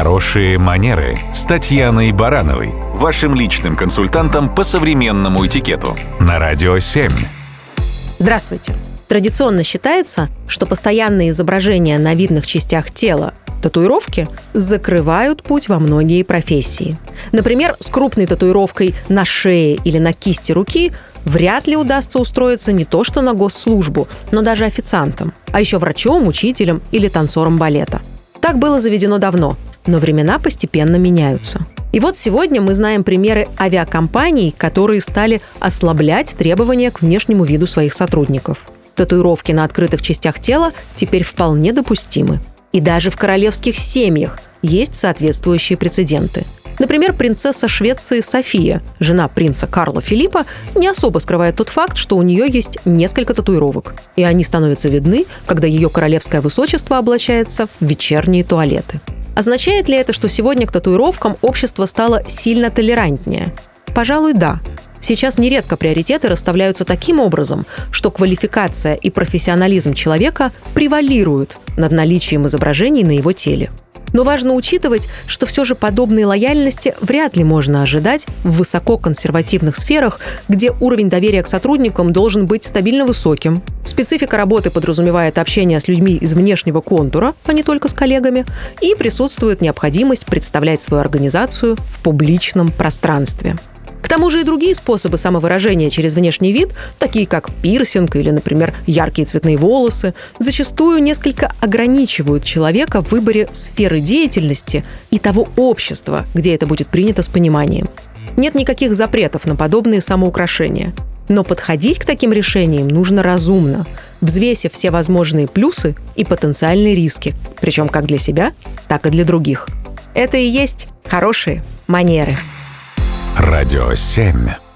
Хорошие манеры с Татьяной Барановой, вашим личным консультантом по современному этикету на Радио 7. Здравствуйте. Традиционно считается, что постоянные изображения на видных частях тела татуировки закрывают путь во многие профессии. Например, с крупной татуировкой на шее или на кисти руки вряд ли удастся устроиться не то что на госслужбу, но даже официантом, а еще врачом, учителем или танцором балета. Так было заведено давно, но времена постепенно меняются. И вот сегодня мы знаем примеры авиакомпаний, которые стали ослаблять требования к внешнему виду своих сотрудников. Татуировки на открытых частях тела теперь вполне допустимы. И даже в королевских семьях есть соответствующие прецеденты. Например, принцесса Швеции София, жена принца Карла Филиппа, не особо скрывает тот факт, что у нее есть несколько татуировок. И они становятся видны, когда ее королевское высочество облачается в вечерние туалеты. Означает ли это, что сегодня к татуировкам общество стало сильно толерантнее? Пожалуй, да. Сейчас нередко приоритеты расставляются таким образом, что квалификация и профессионализм человека превалируют над наличием изображений на его теле. Но важно учитывать, что все же подобной лояльности вряд ли можно ожидать в высококонсервативных сферах, где уровень доверия к сотрудникам должен быть стабильно высоким. Специфика работы подразумевает общение с людьми из внешнего контура, а не только с коллегами, и присутствует необходимость представлять свою организацию в публичном пространстве. Тому же и другие способы самовыражения через внешний вид, такие как пирсинг или, например, яркие цветные волосы, зачастую несколько ограничивают человека в выборе сферы деятельности и того общества, где это будет принято с пониманием. Нет никаких запретов на подобные самоукрашения. Но подходить к таким решениям нужно разумно, взвесив все возможные плюсы и потенциальные риски, причем как для себя, так и для других. Это и есть хорошие манеры. Радио 7.